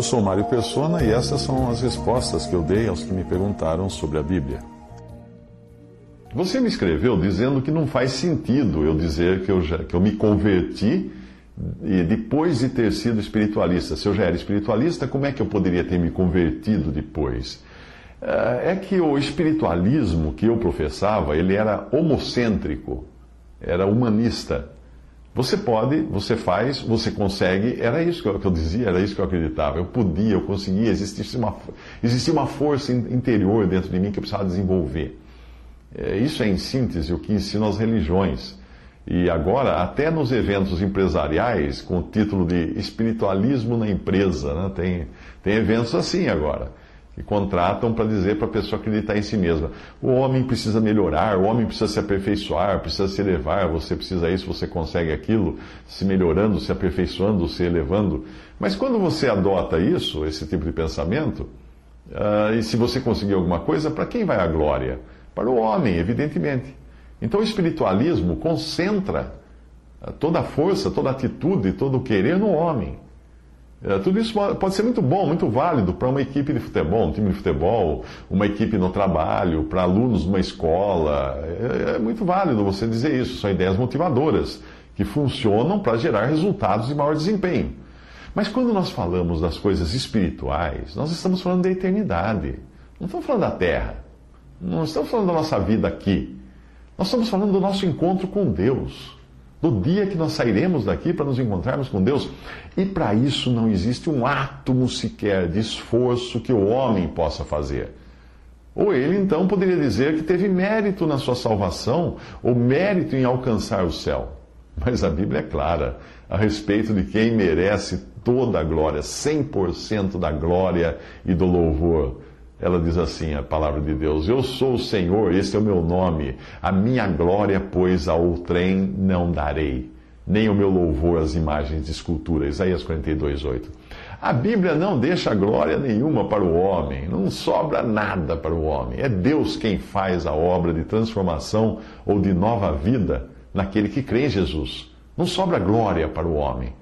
Eu sou Mário Persona e essas são as respostas que eu dei aos que me perguntaram sobre a Bíblia. Você me escreveu dizendo que não faz sentido eu dizer que eu, já, que eu me converti e depois de ter sido espiritualista. Se eu já era espiritualista, como é que eu poderia ter me convertido depois? É que o espiritualismo que eu professava, ele era homocêntrico, era humanista. Você pode, você faz, você consegue. Era isso que eu, que eu, dizia, era isso que eu acreditava. Eu podia, eu conseguia. Existia uma, existia uma força interior dentro de mim que eu precisava desenvolver. É, isso é, em síntese, o que ensinam as religiões. E agora, até nos eventos empresariais, com o título de espiritualismo na empresa, né? tem, tem eventos assim agora que contratam para dizer para a pessoa acreditar em si mesma. O homem precisa melhorar, o homem precisa se aperfeiçoar, precisa se elevar, você precisa isso, você consegue aquilo, se melhorando, se aperfeiçoando, se elevando. Mas quando você adota isso, esse tipo de pensamento, uh, e se você conseguir alguma coisa, para quem vai a glória? Para o homem, evidentemente. Então o espiritualismo concentra toda a força, toda a atitude, todo o querer no homem. É, tudo isso pode ser muito bom, muito válido para uma equipe de futebol, um time de futebol, uma equipe no trabalho, para alunos numa escola. É, é muito válido você dizer isso. São ideias motivadoras que funcionam para gerar resultados de maior desempenho. Mas quando nós falamos das coisas espirituais, nós estamos falando da eternidade. Não estamos falando da terra. Não estamos falando da nossa vida aqui. Nós estamos falando do nosso encontro com Deus do dia que nós sairemos daqui para nos encontrarmos com Deus. E para isso não existe um átomo sequer de esforço que o homem possa fazer. Ou ele então poderia dizer que teve mérito na sua salvação, ou mérito em alcançar o céu. Mas a Bíblia é clara a respeito de quem merece toda a glória, 100% da glória e do louvor ela diz assim, a palavra de Deus: Eu sou o Senhor, este é o meu nome. A minha glória, pois, a outrem não darei, nem o meu louvor às imagens de escultura. Isaías 42, 8. A Bíblia não deixa glória nenhuma para o homem, não sobra nada para o homem. É Deus quem faz a obra de transformação ou de nova vida naquele que crê em Jesus. Não sobra glória para o homem.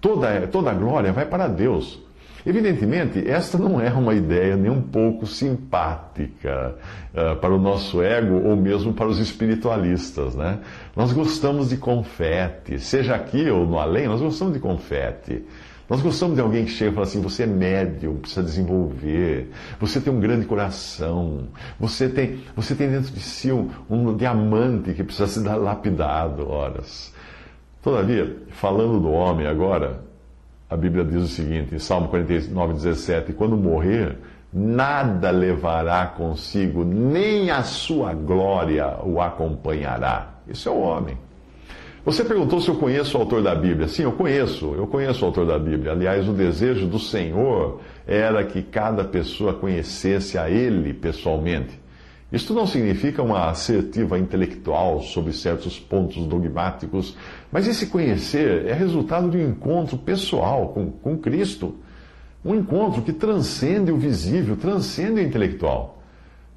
Toda, toda glória vai para Deus. Evidentemente, esta não é uma ideia nem um pouco simpática uh, para o nosso ego ou mesmo para os espiritualistas. Né? Nós gostamos de confete, seja aqui ou no além, nós gostamos de confete. Nós gostamos de alguém que chega e fala assim: você é médium, precisa desenvolver, você tem um grande coração, você tem, você tem dentro de si um, um diamante que precisa ser lapidado, horas. Todavia, falando do homem agora, a Bíblia diz o seguinte, em Salmo 49, 17: Quando morrer, nada levará consigo, nem a sua glória o acompanhará. Isso é o homem. Você perguntou se eu conheço o autor da Bíblia. Sim, eu conheço, eu conheço o autor da Bíblia. Aliás, o desejo do Senhor era que cada pessoa conhecesse a Ele pessoalmente. Isto não significa uma assertiva intelectual sobre certos pontos dogmáticos, mas esse conhecer é resultado de um encontro pessoal com, com Cristo. Um encontro que transcende o visível, transcende o intelectual.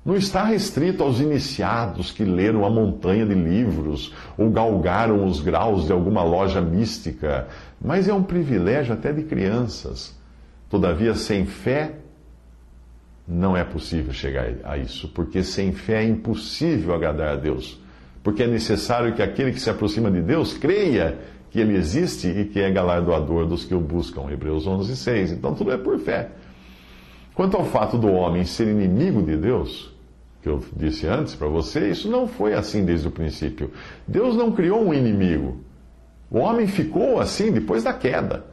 Não está restrito aos iniciados que leram a montanha de livros ou galgaram os graus de alguma loja mística, mas é um privilégio até de crianças. Todavia, sem fé, não é possível chegar a isso, porque sem fé é impossível agradar a Deus. Porque é necessário que aquele que se aproxima de Deus creia que ele existe e que é galardoador dos que o buscam. Hebreus 11, 6. Então tudo é por fé. Quanto ao fato do homem ser inimigo de Deus, que eu disse antes para você, isso não foi assim desde o princípio. Deus não criou um inimigo. O homem ficou assim depois da queda.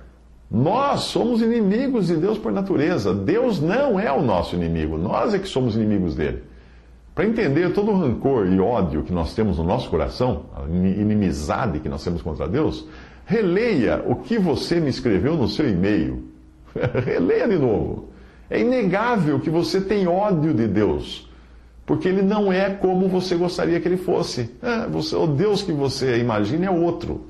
Nós somos inimigos de Deus por natureza. Deus não é o nosso inimigo. Nós é que somos inimigos dele. Para entender todo o rancor e ódio que nós temos no nosso coração, a inimizade que nós temos contra Deus, releia o que você me escreveu no seu e-mail. releia de novo. É inegável que você tem ódio de Deus, porque ele não é como você gostaria que ele fosse. É, você, o Deus que você imagina é outro.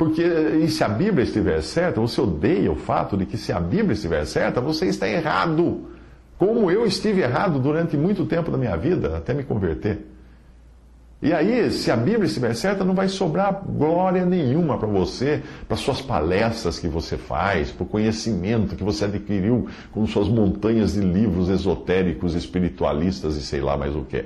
Porque, e se a Bíblia estiver certa, você odeia o fato de que se a Bíblia estiver certa, você está errado. Como eu estive errado durante muito tempo da minha vida, até me converter. E aí, se a Bíblia estiver certa, não vai sobrar glória nenhuma para você, para suas palestras que você faz, para o conhecimento que você adquiriu com suas montanhas de livros esotéricos, espiritualistas e sei lá mais o que.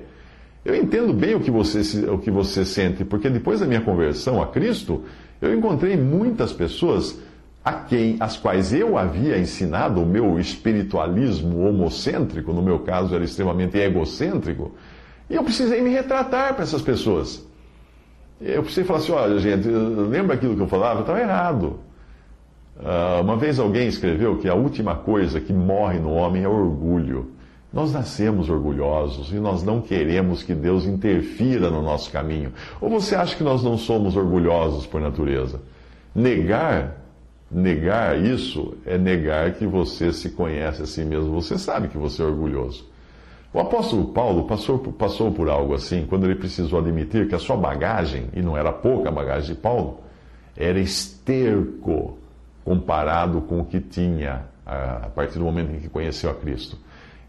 Eu entendo bem o que você, o que você sente, porque depois da minha conversão a Cristo, eu encontrei muitas pessoas a quem as quais eu havia ensinado o meu espiritualismo homocêntrico, no meu caso era extremamente egocêntrico, e eu precisei me retratar para essas pessoas. Eu precisei falar assim: olha, gente, lembra aquilo que eu falava? Estava errado. Uh, uma vez alguém escreveu que a última coisa que morre no homem é orgulho. Nós nascemos orgulhosos e nós não queremos que Deus interfira no nosso caminho. Ou você acha que nós não somos orgulhosos por natureza? Negar Negar isso é negar que você se conhece a si mesmo. Você sabe que você é orgulhoso. O apóstolo Paulo passou, passou por algo assim quando ele precisou admitir que a sua bagagem, e não era pouca a bagagem de Paulo, era esterco comparado com o que tinha a partir do momento em que conheceu a Cristo.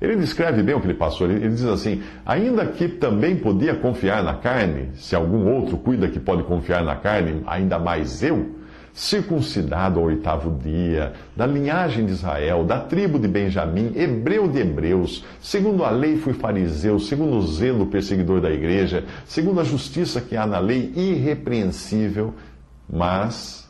Ele descreve bem o que ele passou. Ele, ele, diz assim: ainda que também podia confiar na carne, se algum outro cuida que pode confiar na carne, ainda mais eu circuncidado ao oitavo dia, da linhagem de Israel, da tribo de Benjamim, hebreu de hebreus, segundo a lei fui fariseu, segundo o zelo perseguidor da igreja, segundo a justiça que há na lei, irrepreensível, mas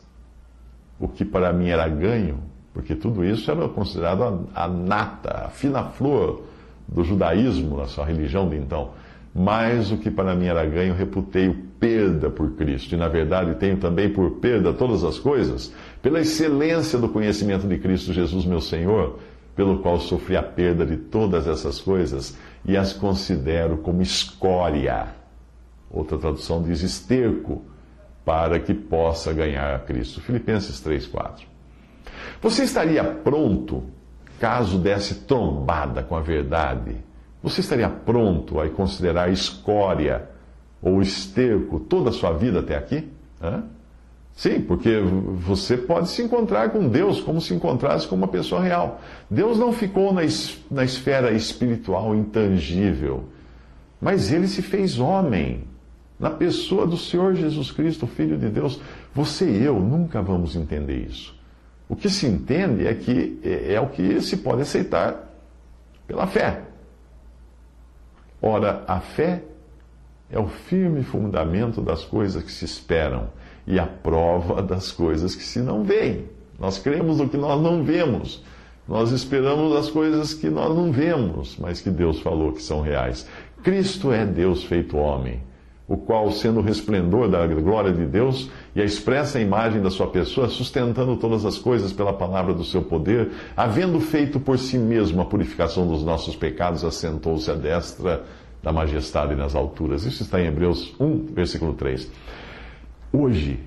o que para mim era ganho, porque tudo isso era considerado a, a nata, a fina flor do judaísmo, na sua religião de então mais o que para mim era ganho, reputei perda por Cristo. E na verdade tenho também por perda todas as coisas, pela excelência do conhecimento de Cristo Jesus, meu Senhor, pelo qual sofri a perda de todas essas coisas e as considero como escória. Outra tradução diz esterco, para que possa ganhar a Cristo. Filipenses 3,4. Você estaria pronto caso desse trombada com a verdade? Você estaria pronto a considerar escória ou esterco toda a sua vida até aqui? Hã? Sim, porque você pode se encontrar com Deus como se encontrasse com uma pessoa real. Deus não ficou na, es na esfera espiritual intangível, mas ele se fez homem. Na pessoa do Senhor Jesus Cristo, Filho de Deus, você e eu nunca vamos entender isso. O que se entende é que é, é o que se pode aceitar pela fé. Ora, a fé é o firme fundamento das coisas que se esperam e a prova das coisas que se não veem. Nós cremos no que nós não vemos. Nós esperamos as coisas que nós não vemos, mas que Deus falou que são reais. Cristo é Deus feito homem, o qual, sendo o resplendor da glória de Deus e a expressa imagem da sua pessoa, sustentando todas as coisas pela palavra do seu poder, havendo feito por si mesmo a purificação dos nossos pecados, assentou-se à destra da majestade nas alturas. Isso está em Hebreus 1, versículo 3. Hoje,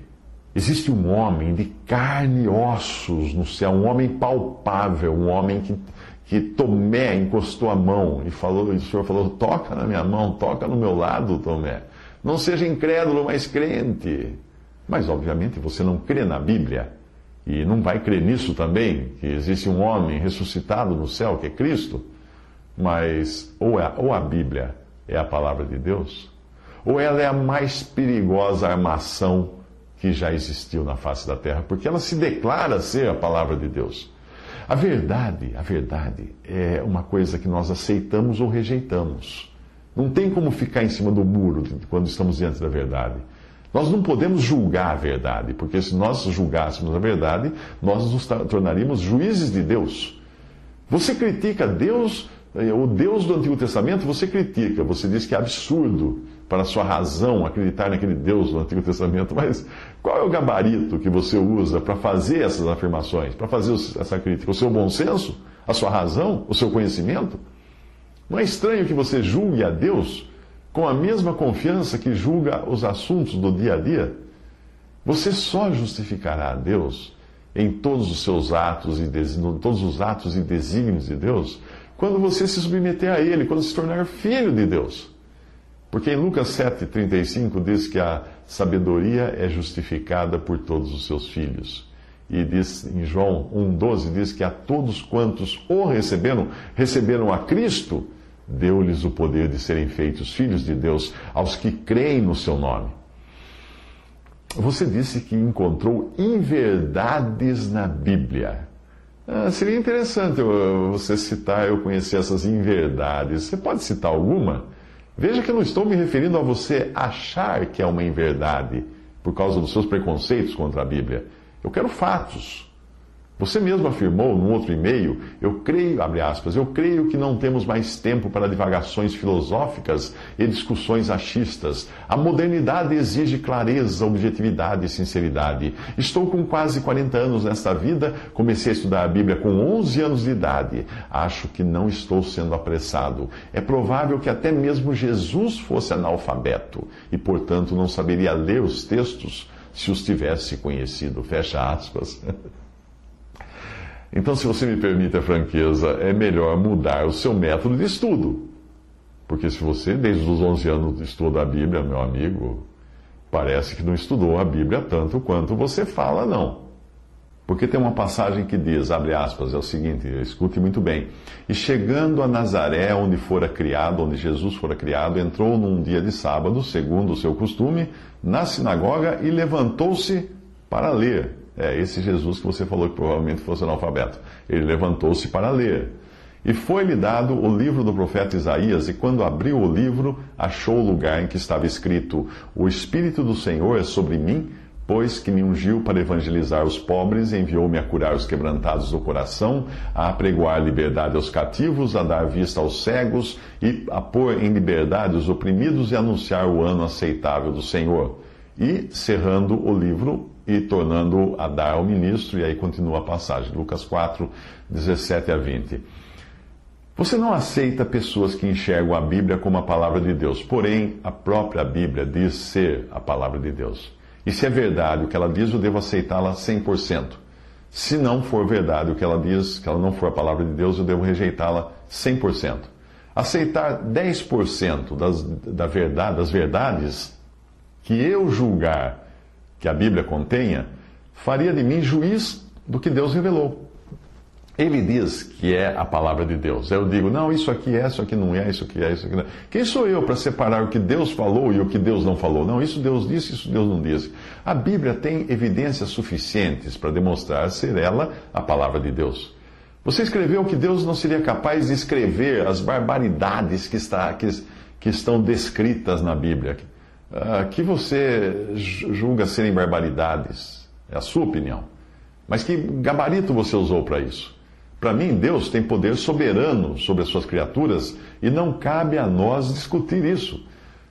existe um homem de carne e ossos no céu, um homem palpável, um homem que, que Tomé encostou a mão e falou, e o Senhor falou: toca na minha mão, toca no meu lado, Tomé. Não seja incrédulo, mas crente. Mas, obviamente, você não crê na Bíblia e não vai crer nisso também, que existe um homem ressuscitado no céu, que é Cristo. Mas, ou, é, ou a Bíblia é a palavra de Deus, ou ela é a mais perigosa armação que já existiu na face da terra, porque ela se declara ser a palavra de Deus. A verdade, a verdade é uma coisa que nós aceitamos ou rejeitamos. Não tem como ficar em cima do muro quando estamos diante da verdade. Nós não podemos julgar a verdade, porque se nós julgássemos a verdade, nós nos tornaríamos juízes de Deus. Você critica Deus o Deus do Antigo Testamento você critica, você diz que é absurdo para a sua razão acreditar naquele Deus do Antigo Testamento, mas qual é o gabarito que você usa para fazer essas afirmações, para fazer essa crítica? O seu bom senso? A sua razão? O seu conhecimento? Não é estranho que você julgue a Deus com a mesma confiança que julga os assuntos do dia a dia? Você só justificará a Deus em todos os seus atos e todos os atos e desígnios de Deus quando você se submeter a Ele, quando se tornar filho de Deus. Porque em Lucas 7,35 diz que a sabedoria é justificada por todos os seus filhos. E diz em João 1,12 diz que a todos quantos o receberam, receberam a Cristo, deu-lhes o poder de serem feitos filhos de Deus, aos que creem no seu nome. Você disse que encontrou inverdades na Bíblia. Ah, seria interessante você citar, eu conhecer essas inverdades. Você pode citar alguma? Veja que eu não estou me referindo a você achar que é uma inverdade por causa dos seus preconceitos contra a Bíblia. Eu quero fatos. Você mesmo afirmou num outro e-mail, eu creio, abre aspas, eu creio que não temos mais tempo para divagações filosóficas e discussões achistas. A modernidade exige clareza, objetividade e sinceridade. Estou com quase 40 anos nesta vida, comecei a estudar a Bíblia com 11 anos de idade. Acho que não estou sendo apressado. É provável que até mesmo Jesus fosse analfabeto e, portanto, não saberia ler os textos se os tivesse conhecido. Fecha aspas. Então, se você me permite a franqueza, é melhor mudar o seu método de estudo. Porque se você, desde os 11 anos, estuda a Bíblia, meu amigo, parece que não estudou a Bíblia tanto quanto você fala, não. Porque tem uma passagem que diz, abre aspas, é o seguinte, escute muito bem. E chegando a Nazaré, onde fora criado, onde Jesus fora criado, entrou num dia de sábado, segundo o seu costume, na sinagoga e levantou-se para ler. É esse Jesus que você falou que provavelmente fosse analfabeto. Ele levantou-se para ler. E foi-lhe dado o livro do profeta Isaías, e quando abriu o livro, achou o lugar em que estava escrito: O Espírito do Senhor é sobre mim, pois que me ungiu para evangelizar os pobres, enviou-me a curar os quebrantados do coração, a apregoar liberdade aos cativos, a dar vista aos cegos, e a pôr em liberdade os oprimidos e anunciar o ano aceitável do Senhor. E, cerrando o livro, e tornando a dar ao ministro, e aí continua a passagem, Lucas 4, 17 a 20. Você não aceita pessoas que enxergam a Bíblia como a palavra de Deus, porém a própria Bíblia diz ser a palavra de Deus. E se é verdade o que ela diz, eu devo aceitá-la 100%. Se não for verdade o que ela diz, que ela não for a palavra de Deus, eu devo rejeitá-la 100%. Aceitar 10% das, da verdade, das verdades que eu julgar que a Bíblia contenha, faria de mim juiz do que Deus revelou. Ele diz que é a palavra de Deus. Eu digo, não, isso aqui é, isso aqui não é, isso aqui é, isso aqui não é. Quem sou eu para separar o que Deus falou e o que Deus não falou? Não, isso Deus disse, isso Deus não disse. A Bíblia tem evidências suficientes para demonstrar ser ela a palavra de Deus. Você escreveu que Deus não seria capaz de escrever as barbaridades que, está, que, que estão descritas na Bíblia. Ah, que você julga serem barbaridades. É a sua opinião. Mas que gabarito você usou para isso? Para mim, Deus tem poder soberano sobre as suas criaturas e não cabe a nós discutir isso.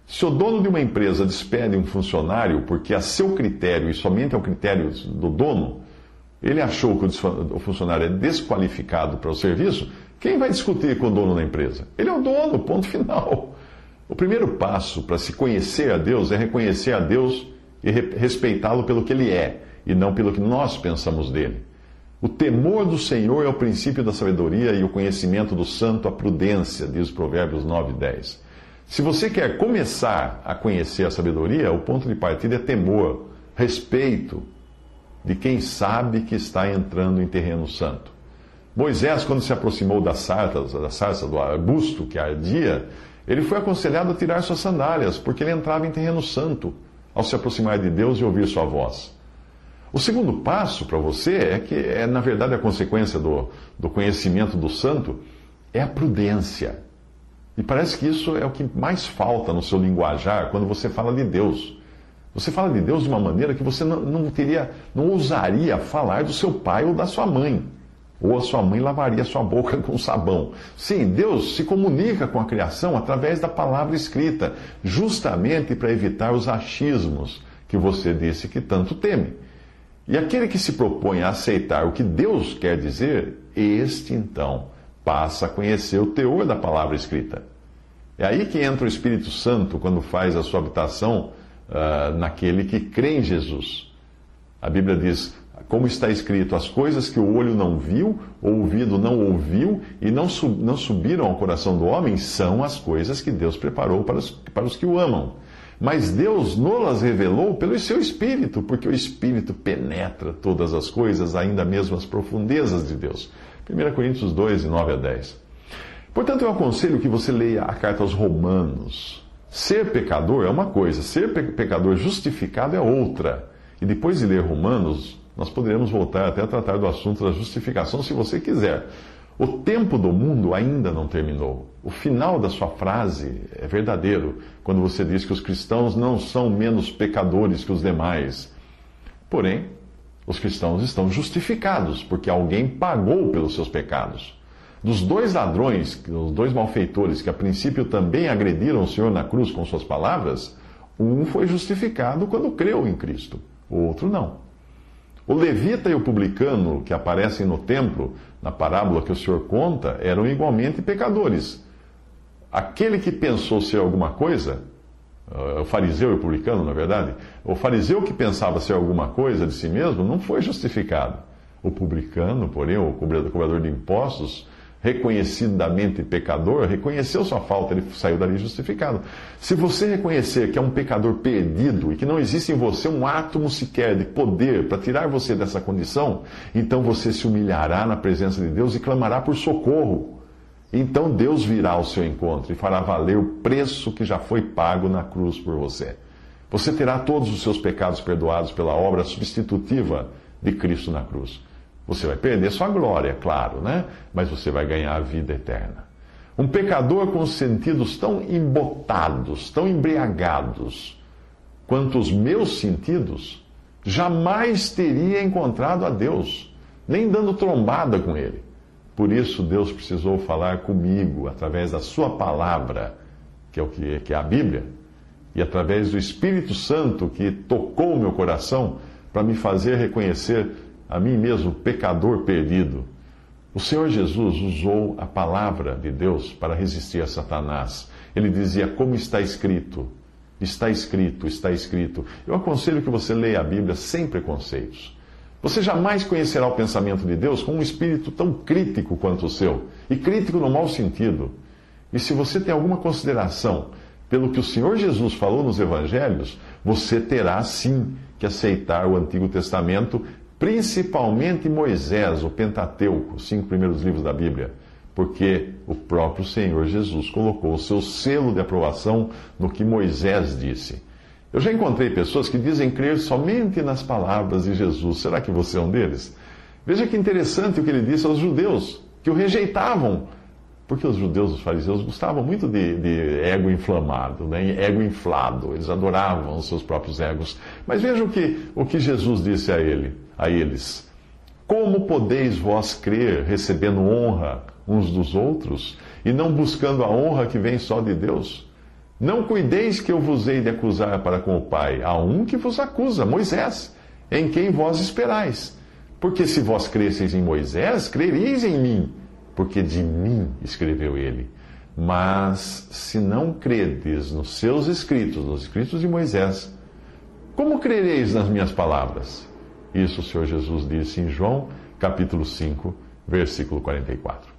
Se o dono de uma empresa despede um funcionário porque a seu critério e somente ao critério do dono, ele achou que o funcionário é desqualificado para o serviço, quem vai discutir com o dono da empresa? Ele é o dono, ponto final. O primeiro passo para se conhecer a Deus é reconhecer a Deus e respeitá-lo pelo que ele é e não pelo que nós pensamos dele. O temor do Senhor é o princípio da sabedoria e o conhecimento do santo a prudência, diz Provérbios 9 e 10. Se você quer começar a conhecer a sabedoria, o ponto de partida é temor, respeito de quem sabe que está entrando em terreno santo. Moisés, quando se aproximou da sarça, da sarça do arbusto que ardia, ele foi aconselhado a tirar suas sandálias, porque ele entrava em terreno santo ao se aproximar de Deus e ouvir sua voz. O segundo passo para você é que, é, na verdade, a consequência do, do conhecimento do santo é a prudência. E parece que isso é o que mais falta no seu linguajar quando você fala de Deus. Você fala de Deus de uma maneira que você não, não teria, não ousaria falar do seu pai ou da sua mãe ou a sua mãe lavaria sua boca com sabão. Sim, Deus se comunica com a criação através da palavra escrita, justamente para evitar os achismos que você disse que tanto teme. E aquele que se propõe a aceitar o que Deus quer dizer, este então passa a conhecer o teor da palavra escrita. É aí que entra o Espírito Santo quando faz a sua habitação uh, naquele que crê em Jesus. A Bíblia diz: como está escrito, as coisas que o olho não viu, o ouvido não ouviu e não, sub, não subiram ao coração do homem, são as coisas que Deus preparou para os, para os que o amam. Mas Deus nolas revelou pelo seu Espírito, porque o Espírito penetra todas as coisas, ainda mesmo as profundezas de Deus. 1 Coríntios 2, de 9 a 10. Portanto, eu aconselho que você leia a carta aos Romanos. Ser pecador é uma coisa, ser pecador justificado é outra. E depois de ler Romanos, nós poderemos voltar até a tratar do assunto da justificação se você quiser. O tempo do mundo ainda não terminou. O final da sua frase é verdadeiro quando você diz que os cristãos não são menos pecadores que os demais. Porém, os cristãos estão justificados porque alguém pagou pelos seus pecados. Dos dois ladrões, dos dois malfeitores que a princípio também agrediram o Senhor na cruz com suas palavras, um foi justificado quando creu em Cristo, o outro não. O levita e o publicano que aparecem no templo, na parábola que o Senhor conta, eram igualmente pecadores. Aquele que pensou ser alguma coisa, eh, o fariseu e o publicano, na verdade, o fariseu que pensava ser alguma coisa de si mesmo não foi justificado. O publicano, porém, o cobrador de impostos, reconhecidamente pecador, reconheceu sua falta, ele saiu dali justificado. Se você reconhecer que é um pecador perdido e que não existe em você um átomo sequer de poder para tirar você dessa condição, então você se humilhará na presença de Deus e clamará por socorro. Então Deus virá ao seu encontro e fará valer o preço que já foi pago na cruz por você. Você terá todos os seus pecados perdoados pela obra substitutiva de Cristo na cruz. Você vai perder sua glória, claro, né? Mas você vai ganhar a vida eterna. Um pecador com os sentidos tão embotados, tão embriagados, quanto os meus sentidos, jamais teria encontrado a Deus, nem dando trombada com Ele. Por isso, Deus precisou falar comigo através da Sua palavra, que é o que, que é a Bíblia, e através do Espírito Santo que tocou o meu coração para me fazer reconhecer a mim mesmo, pecador perdido. O Senhor Jesus usou a palavra de Deus para resistir a Satanás. Ele dizia, como está escrito, está escrito, está escrito. Eu aconselho que você leia a Bíblia sem preconceitos. Você jamais conhecerá o pensamento de Deus com um espírito tão crítico quanto o seu, e crítico no mau sentido. E se você tem alguma consideração pelo que o Senhor Jesus falou nos evangelhos, você terá sim que aceitar o Antigo Testamento principalmente Moisés, o Pentateuco, os cinco primeiros livros da Bíblia, porque o próprio Senhor Jesus colocou o seu selo de aprovação no que Moisés disse. Eu já encontrei pessoas que dizem crer somente nas palavras de Jesus. Será que você é um deles? Veja que interessante o que ele disse aos judeus, que o rejeitavam, porque os judeus, os fariseus, gostavam muito de, de ego inflamado, né? ego inflado, eles adoravam os seus próprios egos. Mas veja o que, o que Jesus disse a ele a eles: Como podeis vós crer recebendo honra uns dos outros e não buscando a honra que vem só de Deus? Não cuideis que eu vos hei de acusar para com o Pai. Há um que vos acusa, Moisés, em quem vós esperais. Porque se vós cresceis em Moisés, crereis em mim, porque de mim escreveu ele. Mas se não credes nos seus escritos, nos escritos de Moisés, como crereis nas minhas palavras? Isso o Senhor Jesus disse em João, capítulo 5, versículo 44.